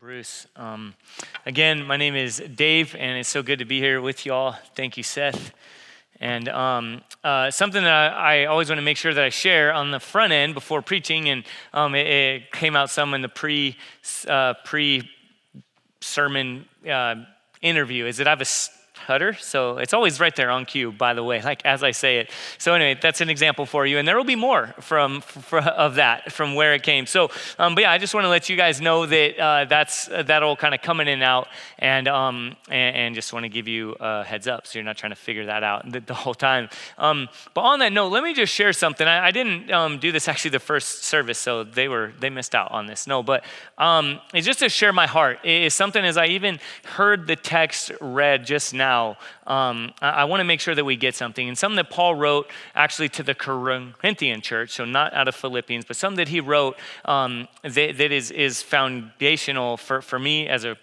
Bruce. Um, again, my name is Dave, and it's so good to be here with you all. Thank you, Seth. And um, uh, something that I, I, always want to make sure that I share on the front end before preaching, and um, it, it, came out some in the pre uh, pre sermon uh, interview, is that I have a Hutter. So it's always right there on cue, by the way, like as I say it. So anyway, that's an example for you, and there will be more from for, of that from where it came. So, um, but yeah, I just want to let you guys know that uh, that's uh, that'll kind of come in and out, and um, and, and, just want to give you a heads up, so you're not trying to figure that out the, the whole time. Um, but on that note, let me just share something. I, I didn't um, do this actually the first service, so they were they missed out on this. No, but um, it's just to share my heart. It is something as I even heard the text read just now now, um, I, I want to make sure that we get something. And something that Paul wrote actually to the Corinthian church, so not out of Philippians, but something that he wrote um, that, that is, is foundational for, for me as a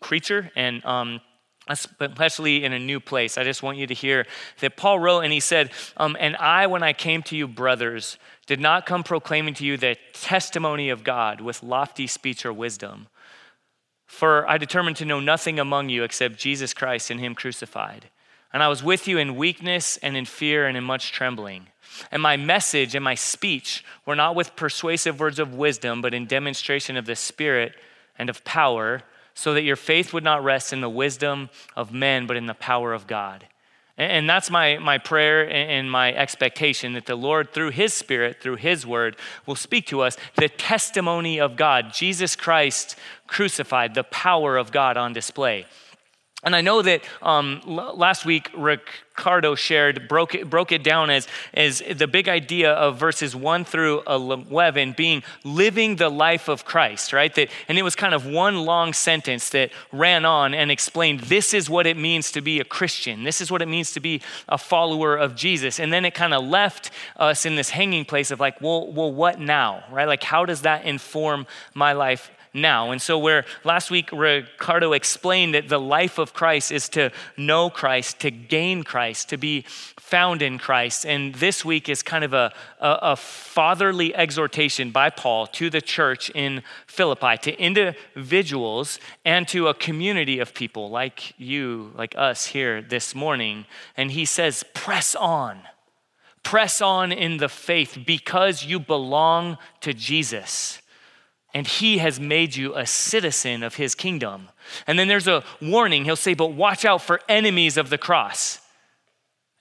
creature and um, especially in a new place. I just want you to hear that Paul wrote and he said, um, And I, when I came to you, brothers, did not come proclaiming to you the testimony of God with lofty speech or wisdom. For I determined to know nothing among you except Jesus Christ and Him crucified. And I was with you in weakness and in fear and in much trembling. And my message and my speech were not with persuasive words of wisdom, but in demonstration of the Spirit and of power, so that your faith would not rest in the wisdom of men, but in the power of God. And that's my, my prayer and my expectation that the Lord, through His Spirit, through His Word, will speak to us the testimony of God, Jesus Christ crucified, the power of God on display. And I know that um, last week Ricardo shared, broke it, broke it down as, as the big idea of verses 1 through 11 being living the life of Christ, right? That, and it was kind of one long sentence that ran on and explained this is what it means to be a Christian. This is what it means to be a follower of Jesus. And then it kind of left us in this hanging place of like, well, well, what now, right? Like, how does that inform my life now. And so, where last week Ricardo explained that the life of Christ is to know Christ, to gain Christ, to be found in Christ. And this week is kind of a, a, a fatherly exhortation by Paul to the church in Philippi, to individuals and to a community of people like you, like us here this morning. And he says, press on. Press on in the faith because you belong to Jesus and he has made you a citizen of his kingdom. And then there's a warning. He'll say, But watch out for enemies of the cross.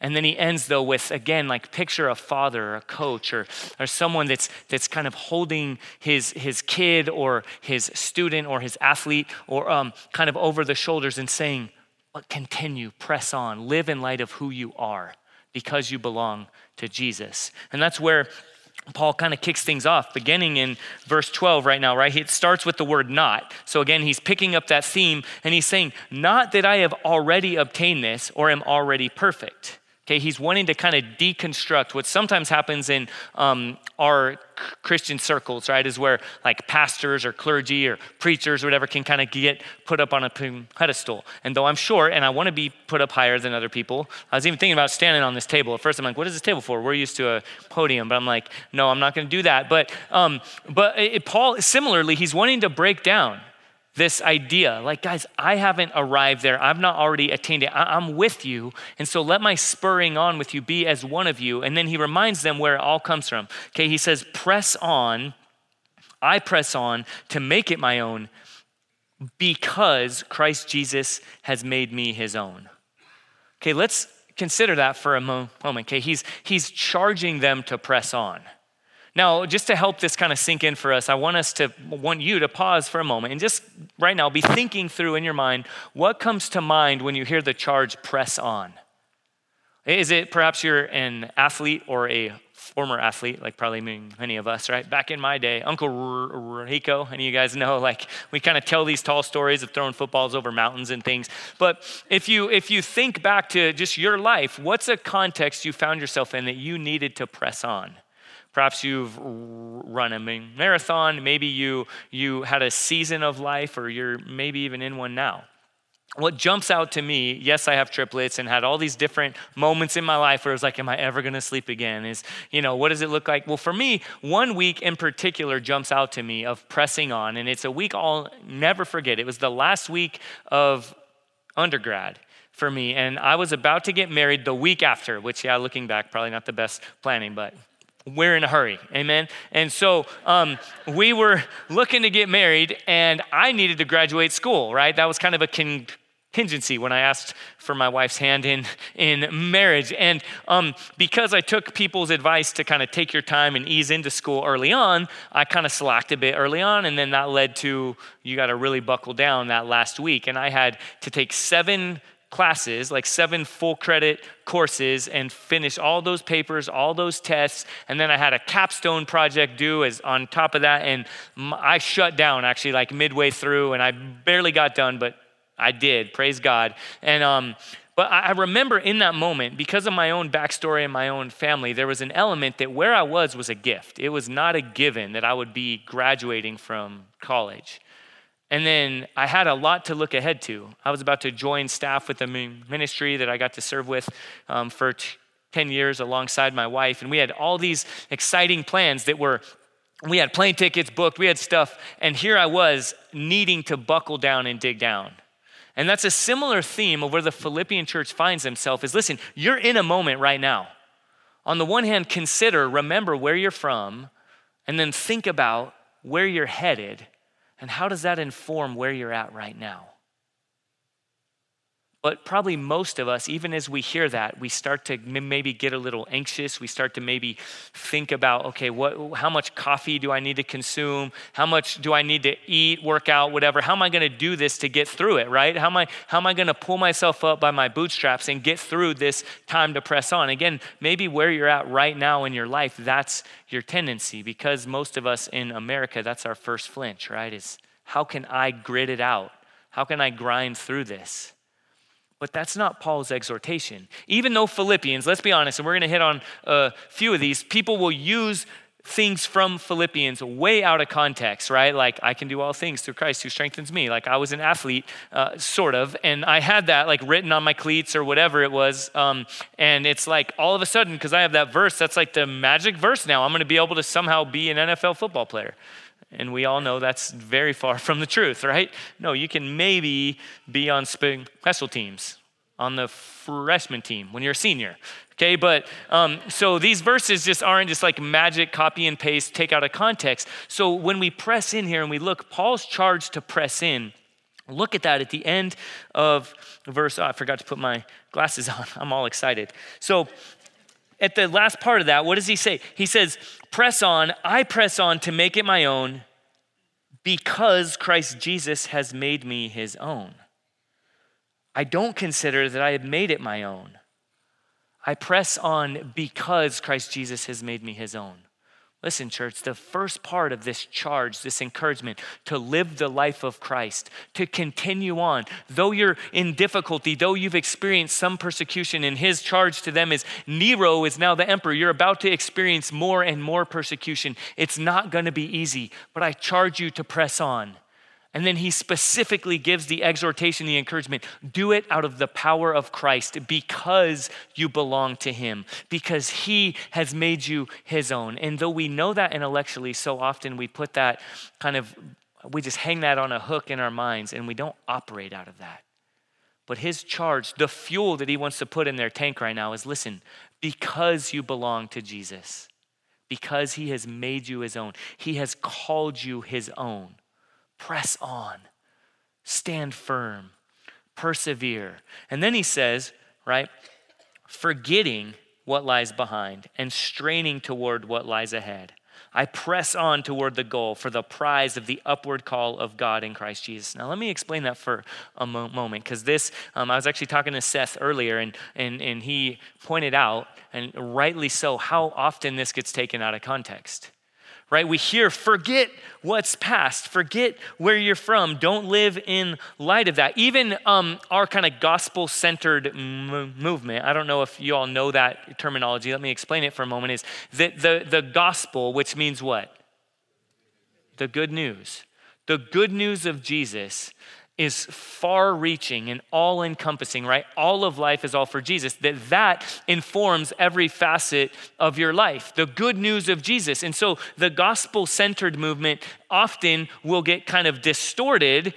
And then he ends though with again, like picture a father or a coach or, or someone that's that's kind of holding his his kid or his student or his athlete or um, kind of over the shoulders and saying, But continue, press on, live in light of who you are because you belong to Jesus. And that's where Paul kind of kicks things off, beginning in verse 12 right now, right? It starts with the word not. So again, he's picking up that theme and he's saying, Not that I have already obtained this or am already perfect. Okay, he's wanting to kind of deconstruct what sometimes happens in um, our Christian circles, right? Is where like pastors or clergy or preachers or whatever can kind of get put up on a pedestal. And though I'm short and I want to be put up higher than other people, I was even thinking about standing on this table. At first, I'm like, what is this table for? We're used to a podium, but I'm like, no, I'm not going to do that. But um, but it, Paul similarly, he's wanting to break down this idea like, guys, I haven't arrived there. I've not already attained it. I'm with you. And so let my spurring on with you be as one of you. And then he reminds them where it all comes from. Okay, he says, press on. I press on to make it my own because Christ Jesus has made me his own. Okay, let's consider that for a moment. Okay, he's, he's charging them to press on. Now, just to help this kind of sink in for us, I want us to want you to pause for a moment and just right now be thinking through in your mind what comes to mind when you hear the charge press on. Is it perhaps you're an athlete or a former athlete, like probably many of us, right? Back in my day, Uncle Rico, of you guys know, like we kind of tell these tall stories of throwing footballs over mountains and things. But if you if you think back to just your life, what's a context you found yourself in that you needed to press on? Perhaps you've run a marathon. Maybe you, you had a season of life, or you're maybe even in one now. what jumps out to me, yes, I have triplets and had all these different moments in my life where I was like, am I ever going to sleep again? Is, you know, what does it look like? Well, for me, one week in particular jumps out to me of pressing on. And it's a week I'll never forget. It was the last week of undergrad for me. And I was about to get married the week after, which, yeah, looking back, probably not the best planning, but we're in a hurry amen and so um, we were looking to get married and i needed to graduate school right that was kind of a con- contingency when I asked for my wife's hand in, in marriage. And um, because I took people's advice to kind of take your time and ease into school early on, I kind of slacked a bit early on. And then that led to you got to really buckle down that last week. And I had to take seven classes, like seven full credit courses, and finish all those papers, all those tests. And then I had a capstone project due as on top of that. And I shut down actually like midway through, and I barely got done, but I did, praise God. And um, but I remember in that moment, because of my own backstory and my own family, there was an element that where I was was a gift. It was not a given that I would be graduating from college. And then I had a lot to look ahead to. I was about to join staff with a ministry that I got to serve with um, for t- 10 years alongside my wife. And we had all these exciting plans that were we had plane tickets booked, we had stuff, and here I was needing to buckle down and dig down. And that's a similar theme of where the Philippian church finds himself is listen, you're in a moment right now. On the one hand, consider, remember where you're from, and then think about where you're headed and how does that inform where you're at right now. But probably most of us, even as we hear that, we start to maybe get a little anxious. We start to maybe think about, okay, what, how much coffee do I need to consume? How much do I need to eat, work out, whatever? How am I going to do this to get through it, right? How am I, how am I going to pull myself up by my bootstraps and get through this time to press on? Again, maybe where you're at right now in your life, that's your tendency because most of us in America, that's our first flinch, right? Is how can I grit it out? How can I grind through this? But that's not Paul's exhortation. Even though Philippians, let's be honest, and we're going to hit on a few of these, people will use things from Philippians way out of context, right? Like, I can do all things through Christ who strengthens me. Like, I was an athlete, uh, sort of, and I had that like written on my cleats or whatever it was. Um, and it's like all of a sudden, because I have that verse, that's like the magic verse now. I'm going to be able to somehow be an NFL football player. And we all know that's very far from the truth, right? No, you can maybe be on special teams, on the freshman team when you're a senior. Okay, but um, so these verses just aren't just like magic copy and paste, take out of context. So when we press in here and we look, Paul's charged to press in. Look at that at the end of verse. Oh, I forgot to put my glasses on. I'm all excited. So at the last part of that, what does he say? He says, Press on, I press on to make it my own because Christ Jesus has made me his own. I don't consider that I have made it my own. I press on because Christ Jesus has made me his own. Listen, church, the first part of this charge, this encouragement to live the life of Christ, to continue on, though you're in difficulty, though you've experienced some persecution, and his charge to them is Nero is now the emperor. You're about to experience more and more persecution. It's not going to be easy, but I charge you to press on. And then he specifically gives the exhortation, the encouragement do it out of the power of Christ because you belong to him, because he has made you his own. And though we know that intellectually, so often we put that kind of, we just hang that on a hook in our minds and we don't operate out of that. But his charge, the fuel that he wants to put in their tank right now is listen, because you belong to Jesus, because he has made you his own, he has called you his own press on, stand firm, persevere. And then he says, right, forgetting what lies behind and straining toward what lies ahead. I press on toward the goal for the prize of the upward call of God in Christ Jesus. Now, let me explain that for a mo- moment, because this, um, I was actually talking to Seth earlier, and, and, and he pointed out, and rightly so, how often this gets taken out of context right? We hear, forget what's past, forget where you're from, don't live in light of that. Even um, our kind of gospel centered m- movement, I don't know if you all know that terminology, let me explain it for a moment, is that the, the gospel, which means what? The good news. The good news of Jesus is far reaching and all encompassing, right? All of life is all for Jesus, that that informs every facet of your life, the good news of Jesus. And so the gospel centered movement often will get kind of distorted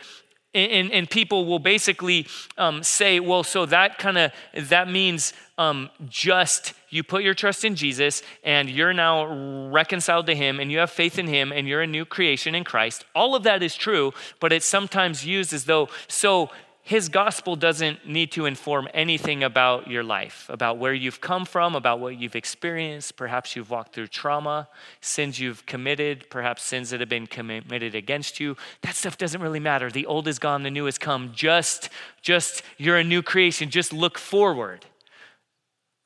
and, and, people will basically um, say, well, so that kind of that means um, just you put your trust in Jesus and you're now reconciled to Him and you have faith in Him and you're a new creation in Christ. All of that is true, but it's sometimes used as though so his gospel doesn't need to inform anything about your life, about where you've come from, about what you've experienced. Perhaps you've walked through trauma, sins you've committed, perhaps sins that have been committed against you. That stuff doesn't really matter. The old is gone, the new has come. Just, just you're a new creation. Just look forward.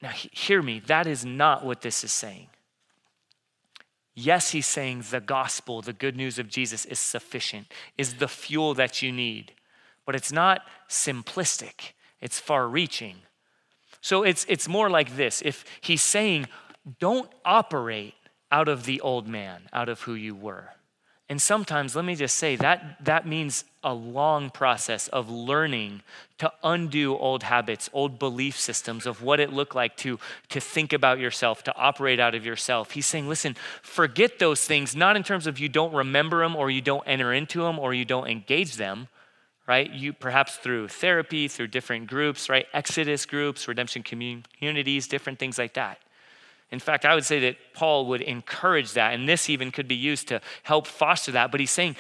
Now, hear me. That is not what this is saying. Yes, he's saying the gospel, the good news of Jesus, is sufficient, is the fuel that you need but it's not simplistic, it's far reaching. So it's, it's more like this if he's saying, don't operate out of the old man, out of who you were. And sometimes, let me just say, that, that means a long process of learning to undo old habits, old belief systems of what it looked like to, to think about yourself, to operate out of yourself. He's saying, listen, forget those things, not in terms of you don't remember them or you don't enter into them or you don't engage them, right? You perhaps through therapy, through different groups, right? Exodus groups, redemption communities, different things like that. In fact, I would say that Paul would encourage that, and this even could be used to help foster that. But he's saying,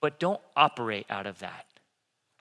but don't operate out of that.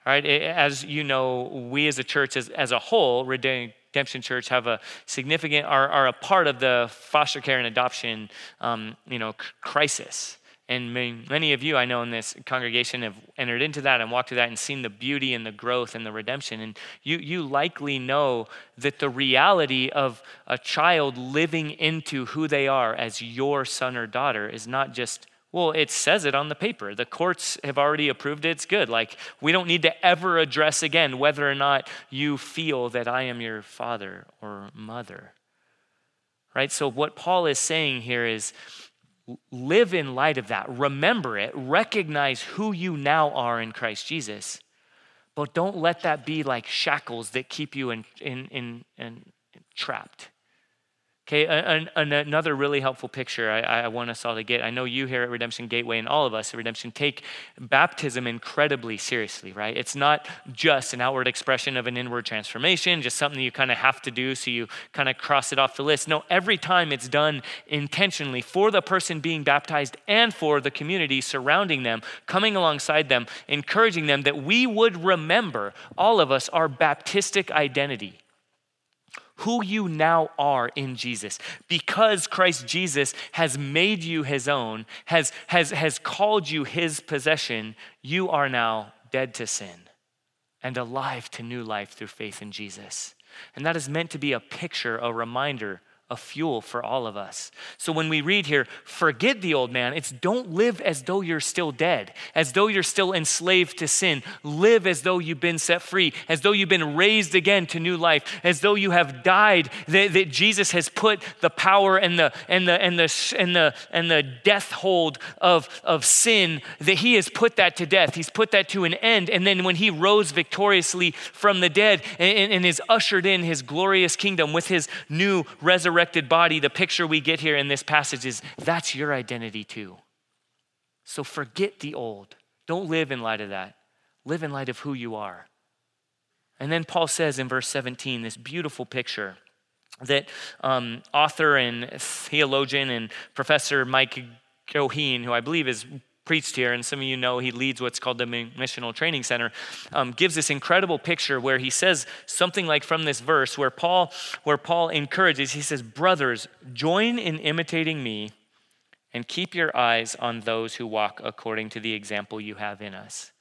All right, as you know, we as a church, as, as a whole, Redemption Church, have a significant, are, are a part of the foster care and adoption, um, you know, crisis. And many of you I know in this congregation have entered into that and walked through that and seen the beauty and the growth and the redemption. And you, you likely know that the reality of a child living into who they are as your son or daughter is not just, well, it says it on the paper. The courts have already approved it. It's good. Like, we don't need to ever address again whether or not you feel that I am your father or mother. Right? So, what Paul is saying here is, live in light of that. Remember it. Recognize who you now are in Christ Jesus. But don't let that be like shackles that keep you in, in, in, in trapped. Okay, an, an, another really helpful picture I, I, want us all to get. I know you here at Redemption Gateway and all of us at Redemption take baptism incredibly seriously, right? It's not just an outward expression of an inward transformation, just something you kind of have to do so you kind of cross it off the list. No, every time it's done intentionally for the person being baptized and for the community surrounding them, coming alongside them, encouraging them that we would remember, all of us, our baptistic identity who you now are in Jesus. Because Christ Jesus has made you his own, has, has, has called you his possession, you are now dead to sin and alive to new life through faith in Jesus. And that is meant to be a picture, a reminder a fuel for all of us. So when we read here, forget the old man, it's don't live as though you're still dead, as though you're still enslaved to sin. Live as though you've been set free, as though you've been raised again to new life, as though you have died, that, that Jesus has put the power and the and the and the and the and the death hold of, of sin, that he has put that to death. He's put that to an end. And then when he rose victoriously from the dead and, and is ushered in his glorious kingdom with his new resurrection resurrected body, the picture we get here in this passage is that's your identity too. So forget the old. Don't live in light of that. Live in light of who you are. And then Paul says in verse 17 this beautiful picture that um, author and theologian and professor Mike Goheen, who I believe is preached here, and some of you know he leads what's called the Missional Training Center, um, gives this incredible picture where he says something like from this verse where Paul, where Paul encourages, he says, Brothers, join in imitating me and keep your eyes on those who walk according to the example you have in us.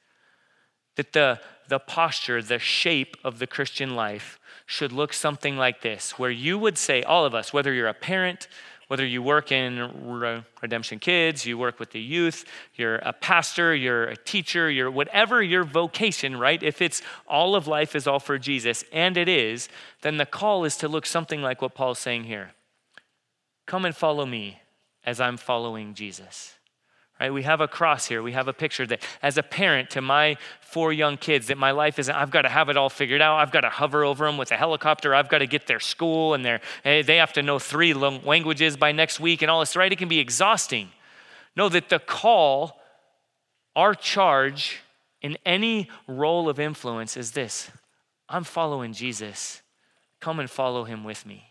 That the, the posture, the shape of the Christian life should look something like this, where you would say, all of us, whether you're a parent, whether you work in Redemption Kids, you work with the youth, you're a pastor, you're a teacher, you're whatever your vocation, right? If it's all of life is all for Jesus, and it is, then the call is to look something like what Paul's saying here. Come and follow me as I'm following Jesus. Right? We have a cross here. We have a picture that, as a parent to my four young kids, that my life isn't, I've got to have it all figured out. I've got to hover over them with a helicopter. I've got to get their school and their, eh, they have to know three languages by next week and all this, right? It can be exhausting. Know that the call, our charge in any role of influence is this I'm following Jesus. Come and follow him with me.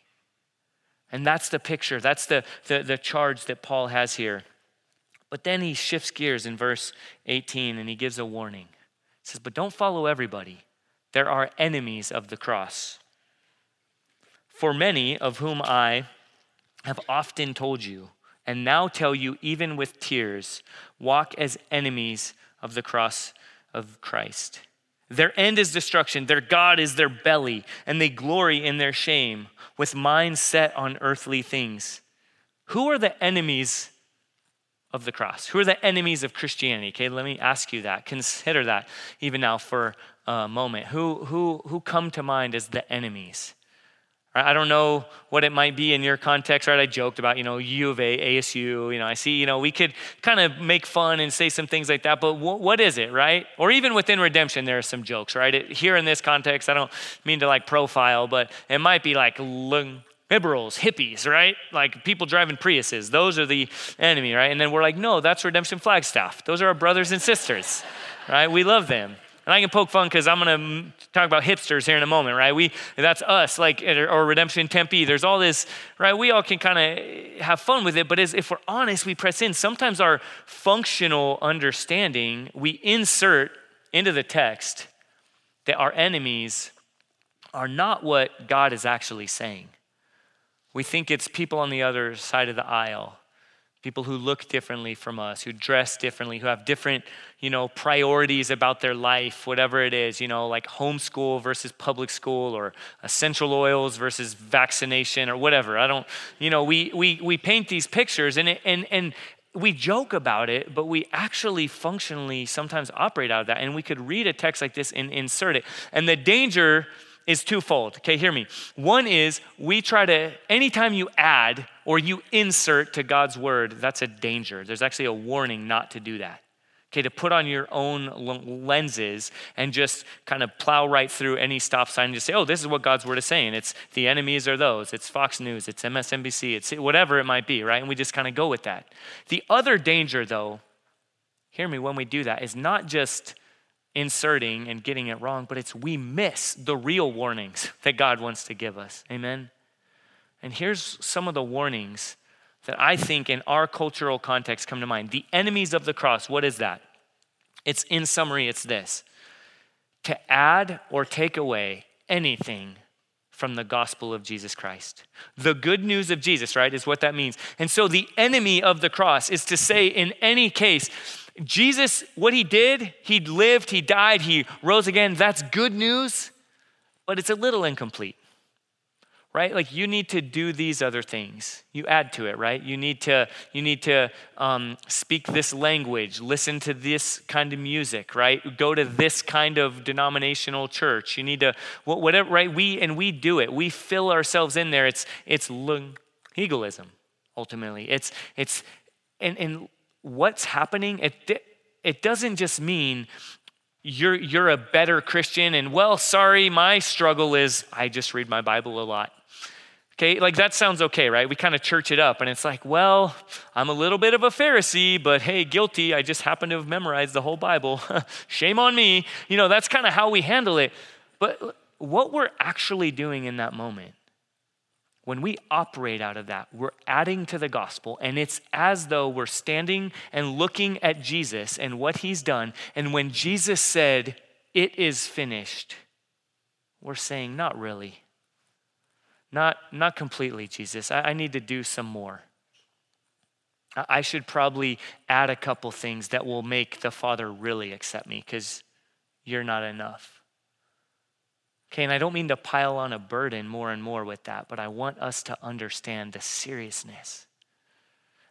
And that's the picture, that's the, the, the charge that Paul has here. But then he shifts gears in verse 18 and he gives a warning. He says, But don't follow everybody. There are enemies of the cross. For many of whom I have often told you, and now tell you even with tears, walk as enemies of the cross of Christ. Their end is destruction, their God is their belly, and they glory in their shame, with minds set on earthly things. Who are the enemies of the cross? Who are the enemies of Christianity? Okay, let me ask you that. Consider that even now for a moment. Who, who, who come to mind as the enemies? I don't know what it might be in your context, right? I joked about, you know, U of A, ASU, you know, I see, you know, we could kind of make fun and say some things like that, but what is it, right? Or even within redemption, there are some jokes, right? It, here in this context, I don't mean to like profile, but it might be like liberals, hippies, right? Like people driving Priuses. Those are the enemy, right? And then we're like, no, that's Redemption Flagstaff. Those are our brothers and sisters, right? We love them. And I can poke fun because I'm going to talk about hipsters here in a moment, right? We that's us, like or Redemption Tempe. There's all this, right? We all can kind of have fun with it, but as, if we're honest, we press in. Sometimes our functional understanding we insert into the text that our enemies are not what God is actually saying. We think it's people on the other side of the aisle people who look differently from us who dress differently who have different you know priorities about their life whatever it is you know like homeschool versus public school or essential oils versus vaccination or whatever. I don't you know we we, we paint these pictures and it, and and we joke about it but we actually functionally sometimes operate out of that. And we could read a text like this and insert it. And the danger is twofold. Okay, hear me. One is we try to, anytime you add or you insert to God's word, that's a danger. There's actually a warning not to do that. Okay, to put on your own lenses and just kind of plow right through any stop sign and just say, oh, this is what God's word is saying. It's the enemies are those, it's Fox News, it's MSNBC, it's whatever it might be, right? And we just kind of go with that. The other danger, though, hear me, when we do that, is not just inserting and getting it wrong, but it's we miss the real warnings that God wants to give us. Amen? And here's some of the warnings that I think in our cultural context come to mind. The enemies of the cross, what is that? It's in summary, it's this to add or take away anything from the gospel of Jesus Christ. The good news of Jesus, right, is what that means. And so the enemy of the cross is to say, in any case, Jesus, what he did, he lived, he died, he rose again. That's good news, but it's a little incomplete, right? Like you need to do these other things. You add to it, right? You need to you need to um, speak this language, listen to this kind of music, right? Go to this kind of denominational church. You need to whatever, right? We and we do it. We fill ourselves in there. It's it's legalism ultimately. It's it's and and what's happening, it, it doesn't just mean you're, you're a better Christian and, well, sorry, my struggle is I just read my Bible a lot. Okay, like that sounds okay, right? We kind of church it up and it's like, well, I'm a little bit of a Pharisee, but hey, guilty. I just happen to have memorized the whole Bible. Shame on me. You know, that's kind of how we handle it. But what we're actually doing in that moment when we operate out of that, we're adding to the gospel, and it's as though we're standing and looking at Jesus and what he's done. And when Jesus said, It is finished, we're saying, Not really. Not, not completely, Jesus. I, I need to do some more. I should probably add a couple things that will make the Father really accept me because you're not enough. Okay, and I don't mean to pile on a burden more and more with that, but I want us to understand the seriousness.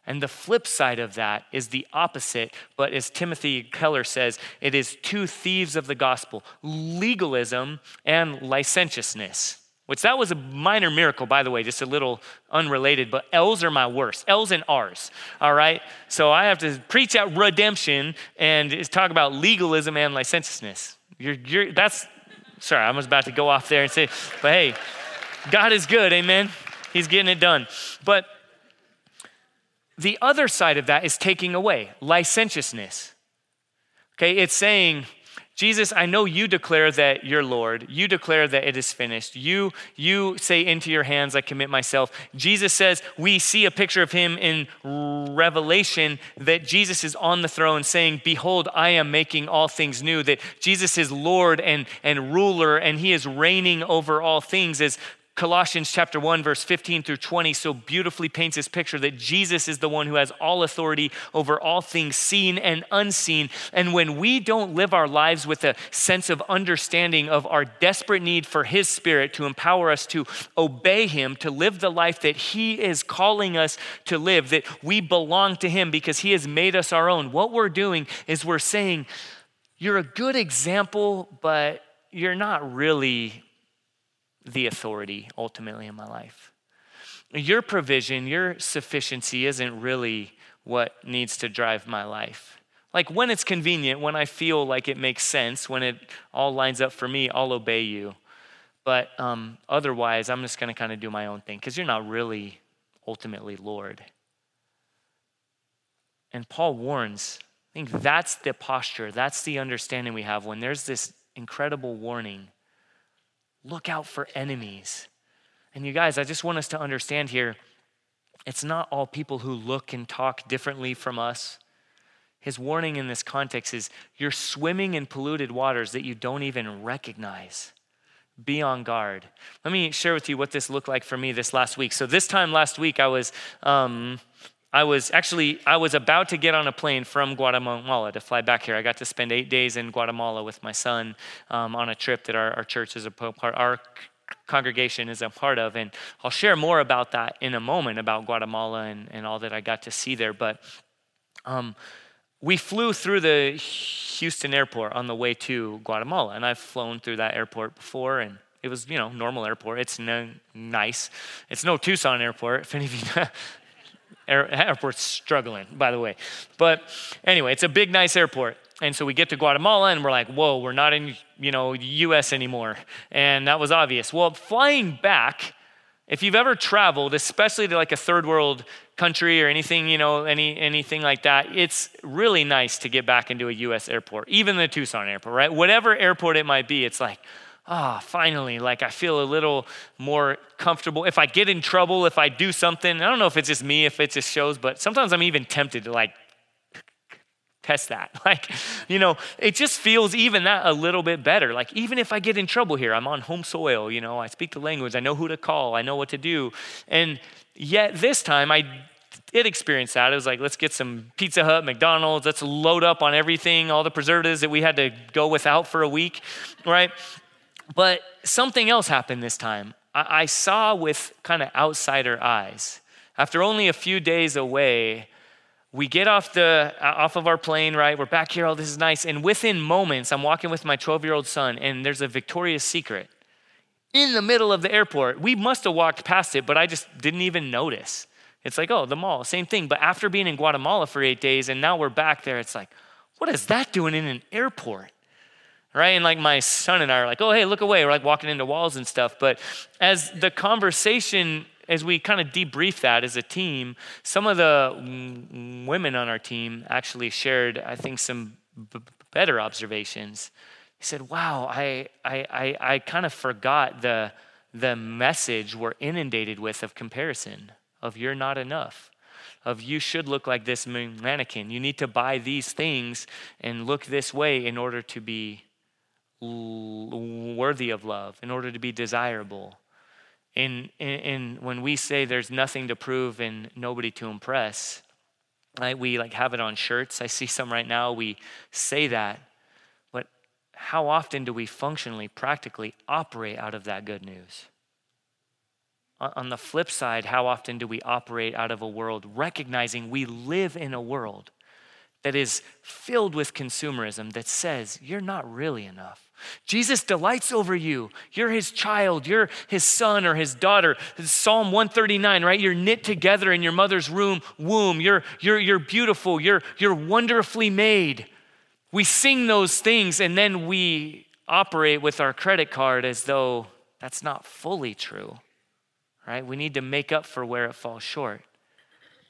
And the flip side of that is the opposite, but as Timothy Keller says, it is two thieves of the gospel legalism and licentiousness. which that was a minor miracle, by the way, just a little unrelated, but L's are my worst. L's and R's, all right? So I have to preach out redemption and talk about legalism and licentiousness. You're, you're, that's, sorry, I was about to go off there and say, but hey, God is good, amen? He's getting it done. But the other side of that is taking away licentiousness. Okay, it's saying, Jesus, I know you declare that you're Lord. You declare that it is finished. You, you say, Into your hands I commit myself. Jesus says, we see a picture of him in Revelation that Jesus is on the throne saying, Behold, I am making all things new. That Jesus is Lord and, and ruler, and he is reigning over all things. As Colossians chapter 1 verse 15 through 20 so beautifully paints this picture that Jesus is the one who has all authority over all things seen and unseen. And when we don't live our lives with a sense of understanding of our desperate need for his spirit to empower us to obey him to live the life that he is calling us to live that we belong to him because he has made us our own what we're doing is we're saying you're a good example but you're not really the authority ultimately in my life. Your provision, your sufficiency isn't really what needs to drive my life. Like when it's convenient, when I feel like it makes sense, when it all lines up for me, I'll obey you. But um, otherwise, I'm just going to kind of do my own thing because you're not really ultimately Lord. And Paul warns, I think that's the posture, that's the understanding we have when there's this incredible warning Look out for enemies. And you guys, I just want us to understand here it's not all people who look and talk differently from us. His warning in this context is you're swimming in polluted waters that you don't even recognize. Be on guard. Let me share with you what this looked like for me this last week. So, this time last week, I was um, I was actually I was about to get on a plane from Guatemala to fly back here. I got to spend eight days in Guatemala with my son um, on a trip that our, our church is a part. Our congregation is a part of, and I'll share more about that in a moment about Guatemala and, and all that I got to see there. But um, we flew through the Houston airport on the way to Guatemala, and I've flown through that airport before, and it was you know normal airport. It's no, nice. It's no Tucson airport. If any of you Air, airport's struggling, by the way. But anyway, it's a big, nice airport. And so we get to Guatemala and we're like, whoa, we're not in, you know, US anymore. And that was obvious. Well, flying back, if you've ever traveled, especially to like a third world country or anything, you know, any anything like that, it's really nice to get back into a US airport, even the Tucson airport, right? Whatever airport it might be, it's like, ah, oh, finally, like I feel a little more comfortable. If I get in trouble, if I do something, I don't know if it's just me, if it just shows, but sometimes I'm even tempted to like test that. Like, you know, it just feels even that a little bit better. Like, even if I get in trouble here, I'm on home soil, you know, I speak the language, I know who to call, I know what to do. And yet this time I did experience that. It was like, let's get some Pizza Hut, McDonald's, let's load up on everything, all the preservatives that we had to go without for a week, right? But something else happened this time. I, I saw with kind of outsider eyes. After only a few days away, we get off the uh, off of our plane right? We're back here oh this is nice. And within moments i'm walking with my 12 year old son and there's a victoria's secret in the middle of the airport. We must have walked past it but i just didn't even notice. It's like oh the mall same thing. But after being in guatemala for eight days and now we're back there it's like what is that doing in an airport right? And like my son and I are like, oh, hey, look away. We're like walking into walls and stuff. But as the conversation, as we kind of debrief that as a team, some of the women on our team actually shared, I think, some b- better observations. He said, wow, I, I, I, I kind of forgot the, the message we're inundated with of comparison, of you're not enough of you should look like this mannequin. You need to buy these things and look this way in order to be worthy of love, in order to be desirable. And, and, when we say there's nothing to prove and nobody to impress, right, we like have it on shirts. I see some right now. We say that, but how often do we functionally, practically operate out of that good news? On the flip side, how often do we operate out of a world recognizing we live in a world that is filled with consumerism that says you're not really enough? Jesus delights over you. You're his child. You're his son or his daughter. Psalm 139, right? You're knit together in your mother's room, womb. You're, you're, you're beautiful. You're, you're wonderfully made. We sing those things and then we operate with our credit card as though that's not fully true, right? We need to make up for where it falls short.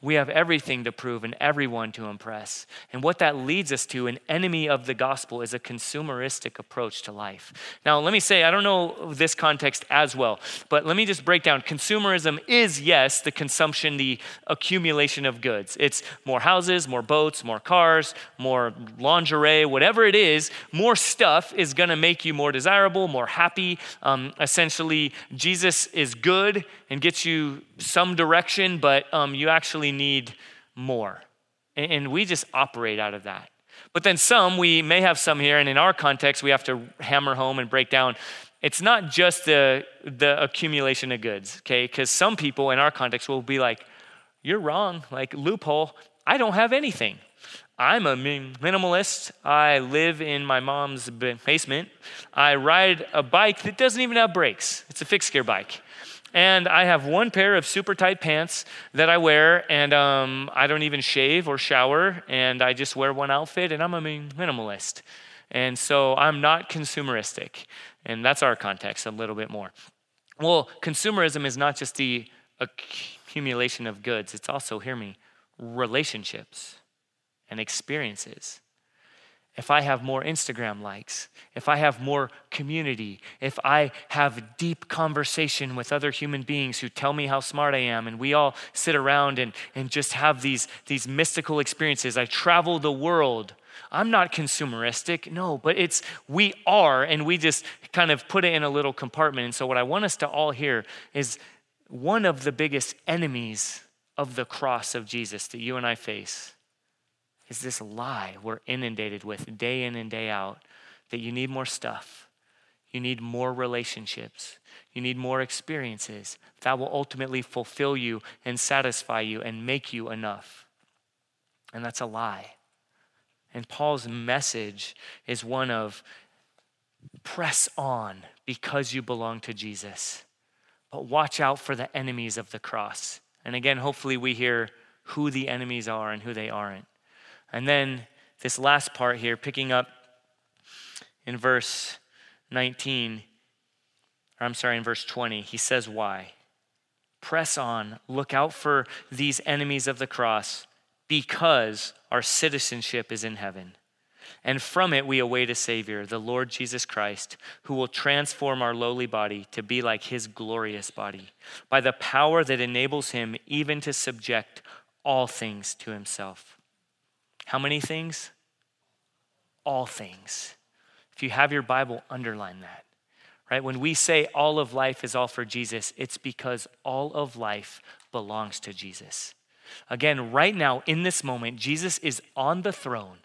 We have everything to prove and everyone to impress. And what that leads us to, an enemy of the gospel, is a consumeristic approach to life. Now, let me say, I don't know this context as well, but let me just break down. Consumerism is, yes, the consumption, the accumulation of goods. It's more houses, more boats, more cars, more lingerie, whatever it is, more stuff is to make you more desirable, more happy. Um, essentially, Jesus is good and gets you some direction, but um, you actually need more. And, and we just operate out of that. But then some, we may have some here, and in our context, we have to hammer home and break down. It's not just the, the accumulation of goods, okay? Because some people in our context will be like, you're wrong, like loophole, I don't have anything. I'm a minimalist. I live in my mom's basement. I ride a bike that doesn't even have brakes. It's a fixed gear bike. And I have one pair of super tight pants that I wear, and um, I don't even shave or shower, and I just wear one outfit, and I'm a minimalist. And so I'm not consumeristic. And that's our context a little bit more. Well, consumerism is not just the accumulation of goods, it's also, hear me, relationships and experiences if I have more Instagram likes, if I have more community, if I have deep conversation with other human beings who tell me how smart I am, and we all sit around and, and just have these, these mystical experiences. I travel the world. I'm not consumeristic, no, but it's we are, and we just kind of put it in a little compartment. And so, what I want us to all hear is one of the biggest enemies of the cross of Jesus that you and I face is this lie we're inundated with day in and day out that you need more stuff, you need more relationships, you need more experiences that will ultimately fulfill you and satisfy you and make you enough. And that's a lie. And Paul's message is one of press on because you belong to Jesus. But watch out for the enemies of the cross. And again, hopefully, we hear who the enemies are and who they aren't. And then this last part here, picking up in verse 19, or I'm sorry, in verse 20, he says, Why? Press on, look out for these enemies of the cross, because our citizenship is in heaven. And from it we await a Savior, the Lord Jesus Christ, who will transform our lowly body to be like his glorious body, by the power that enables him even to subject all things to himself. How many things? All things. If you have your Bible, underline that. Right? When we say all of life is all for Jesus, it's because all of life belongs to Jesus. Again, right now, in this moment, Jesus is on the throne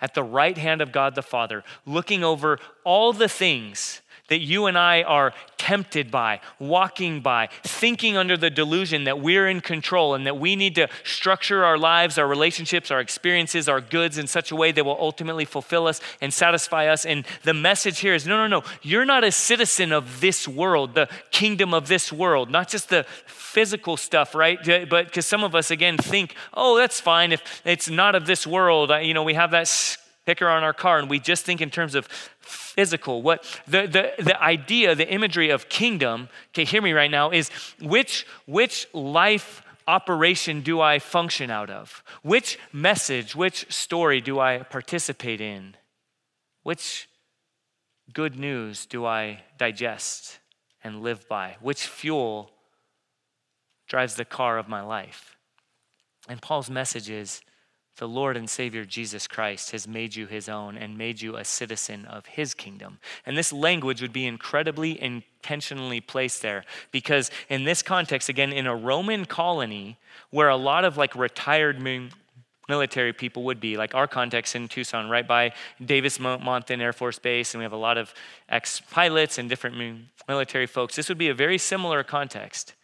at the right hand of God the Father, looking over all the things that you and I are tempted by, walking by, thinking under the delusion that we're in control and that we need to structure our lives, our relationships, our experiences, our goods in such a way that will ultimately fulfill us and satisfy us. And the message here is no, no, no. You're not a citizen of this world, the kingdom of this world, not just the physical stuff, right? But because some of us, again, think, oh, that's fine if it's not of this world. You know, we have that sticker on our car and we just think in terms of physical. What the, the, the idea, the imagery of kingdom, okay, hear me right now, is which, which life operation do I function out of? Which message, which story do I participate in? Which good news do I digest and live by? Which fuel drives the car of my life? And Paul's message is the Lord and Savior Jesus Christ has made you his own and made you a citizen of his kingdom. And this language would be incredibly intentionally placed there because, in this context, again, in a Roman colony where a lot of like retired military people would be, like our context in Tucson, right by Davis Monthan Air Force Base, and we have a lot of ex pilots and different military folks. This would be a very similar context.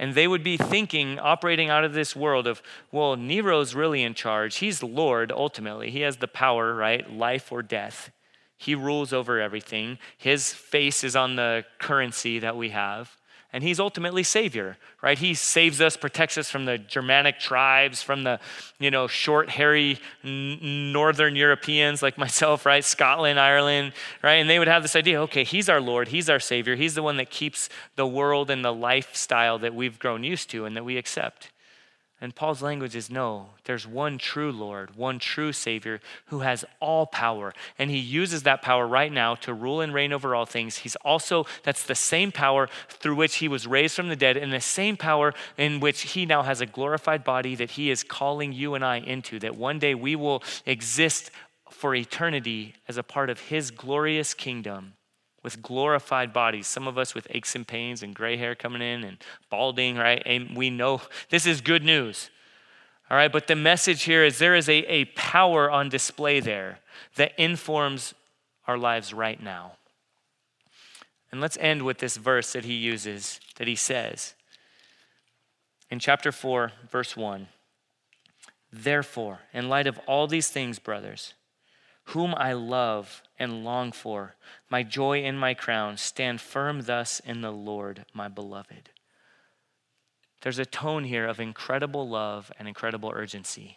And they would be thinking, operating out of this world of, well, Nero's really in charge. He's Lord ultimately. He has the power, right? Life or death. He rules over everything. His face is on the currency that we have. And he's ultimately savior, right? He saves us, protects us from the Germanic tribes, from the, you know, short, hairy northern Europeans like myself, right? Scotland, Ireland, right? And they would have this idea, okay, he's our Lord, he's our savior, he's the one that keeps the world and the lifestyle that we've grown used to and that we accept. And Paul's language is no, there's one true Lord, one true Savior who has all power. And he uses that power right now to rule and reign over all things. He's also, that's the same power through which he was raised from the dead, and the same power in which he now has a glorified body that he is calling you and I into, that one day we will exist for eternity as a part of his glorious kingdom with glorified bodies. Some of us with aches and pains and gray hair coming in and balding, right? And we know this is good news. All right, but the message here is there is a, a power on display there that informs our lives right now. And let's end with this verse that he uses, that he says in chapter 4, verse 1. Therefore, in light of all these things, brothers, whom I love and long for, my joy and my crown. Stand firm thus in the Lord, my beloved. There's a tone here of incredible love and incredible urgency.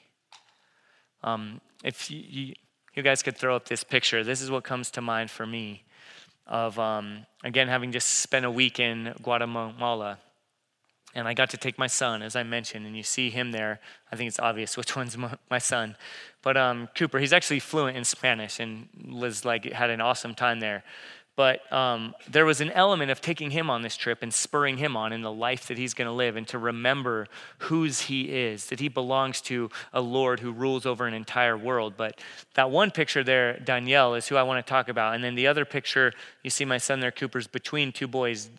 Um, if you, you, you, guys could throw up this picture, this is what comes to mind for me of, um, again, having just spent a week in Guatemala and I got to take my son, as I mentioned, and you see him there. I think it's obvious which one's my son. But um, Cooper, he's actually fluent in Spanish and was like had an awesome time there. But um, there was an element of taking him on this trip and spurring him on in the life that he's going to live and to remember whose he is, that he belongs to a Lord who rules over an entire world. But that one picture there, Danielle, is who I want to talk about. And then the other picture, you see my son there, Cooper's between two boys,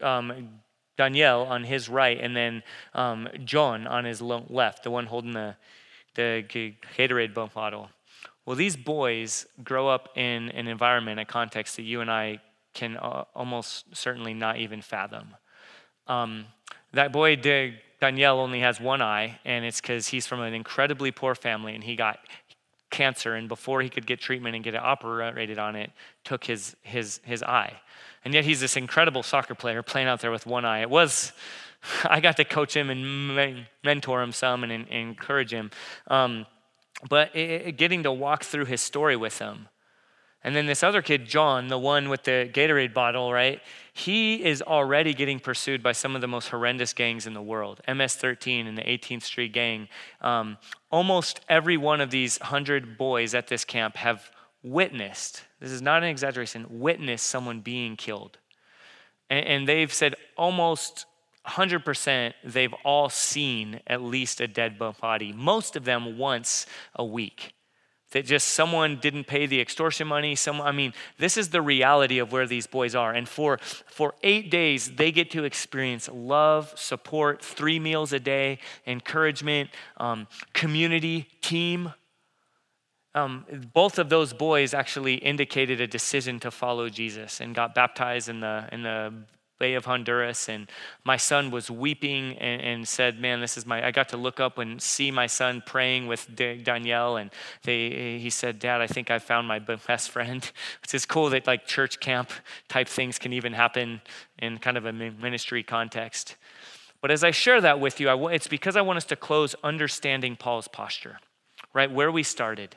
um, Daniel on his right, and then um, John on his left, the one holding the, the Gatorade bottle. Well, these boys grow up in an environment, a context that you and I can uh, almost certainly not even fathom. Um, that boy, Daniel, only has one eye, and it's because he's from an incredibly poor family, and he got cancer, and before he could get treatment and get it operated on it, took his, his, his eye. And yet he's this incredible soccer player playing out there with one eye. It was, I got to coach him and mentor him some and, and encourage him. Um, but it, getting to walk through his story with him. And then this other kid, John, the one with the Gatorade bottle, right? He is already getting pursued by some of the most horrendous gangs in the world. MS 13 and the 18th Street Gang. Um, almost every one of these 100 boys at this camp have witnessed, this is not an exaggeration, witnessed someone being killed. And, and they've said almost 100% they've all seen at least a dead body, most of them once a week. That just someone didn't pay the extortion money. Some, I mean, this is the reality of where these boys are. And for, for eight days, they get to experience love, support, three meals a day, encouragement, um, community, team, um, both of those boys actually indicated a decision to follow Jesus and got baptized in the, in the Bay of Honduras. And my son was weeping and, and, said, Man, this is my, I got to look up and see my son praying with Danielle. And they, he said, Dad, I think I found my best friend. It's is cool that like church camp type things can even happen in kind of a ministry context. But as I share that with you, I, it's because I want us to close understanding Paul's posture, right? Where we started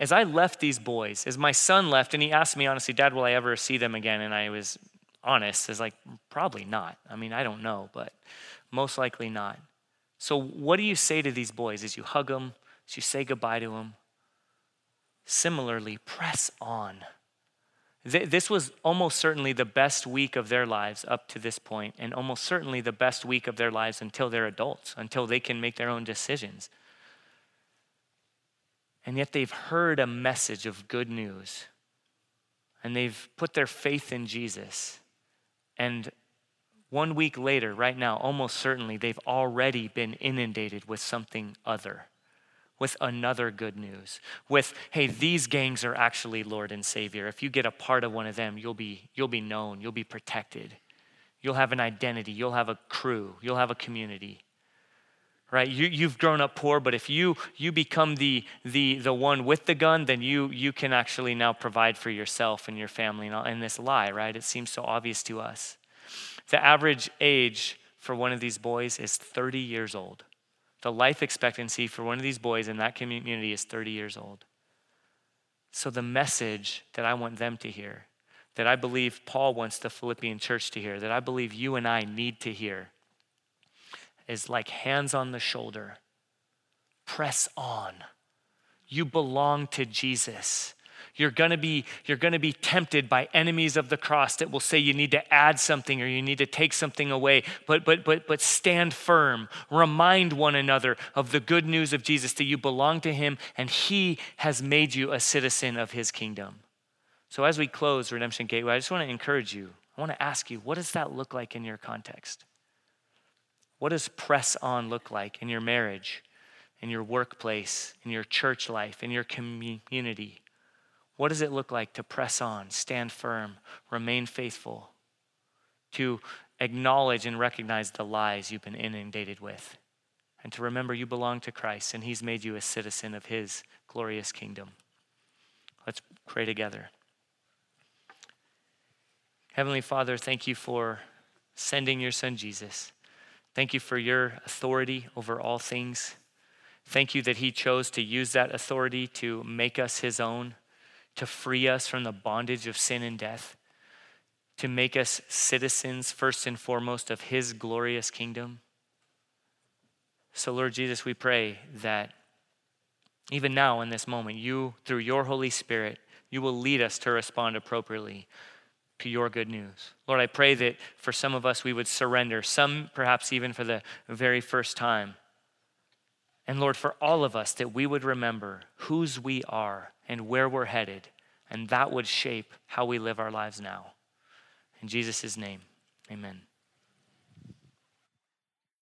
as I left these boys, as my son left, and he asked me honestly, Dad, will I ever see them again? And I was honest, as like, probably not. I mean, I don't know, but most likely not. So, what do you say to these boys as you hug them, as you say goodbye to them? Similarly, press on. This was almost certainly the best week of their lives up to this point, and almost certainly the best week of their lives until they're adults, until they can make their own decisions. And yet they've heard a message of good news. And they've put their faith in Jesus. And one week later, right now, almost certainly, they've already been inundated with something other, with another good news. With, hey, these gangs are actually Lord and Savior. If you get a part of one of them, you'll be, you'll be known, you'll be protected. You'll have an identity, you'll have a crew, you'll have a community right? You, you've grown up poor but if you you become the the the one with the gun then you you can actually now provide for yourself and your family and, all, and this lie right? It seems so obvious to us. The average age for one of these boys is 30 years old. The life expectancy for one of these boys in that community is 30 years old. So the message that i want them to hear that i believe paul wants the philippian church to hear that i believe you and i need to hear is like hands on the shoulder. Press on. You belong to Jesus. You're gonna be you're gonna be tempted by enemies of the cross that will say you need to add something or you need to take something away. But but but but stand firm. Remind one another of the good news of Jesus that you belong to him and he has made you a citizen of his kingdom. So as we close Redemption Gateway, I just want to encourage you. I want to ask you, what does that look like in your context? What does press on look like in your marriage, in your workplace, in your church life, in your community? What does it look like to press on, stand firm, remain faithful, to acknowledge and recognize the lies you've been inundated with, and to remember you belong to Christ and He's made you a citizen of His glorious kingdom? Let's pray together. Heavenly Father, thank you for sending your Son Jesus Thank you for your authority over all things. Thank you that He chose to use that authority to make us His own, to free us from the bondage of sin and death, to make us citizens, first and foremost, of His glorious kingdom. So, Lord Jesus, we pray that even now in this moment, you, through your Holy Spirit, you will lead us to respond appropriately to your good news. Lord, I pray that for some of us we would surrender, some perhaps even for the very first time. And Lord, for all of us, that we would remember whose we are and where we're headed, and that would shape how we live our lives now. In Jesus' name, amen.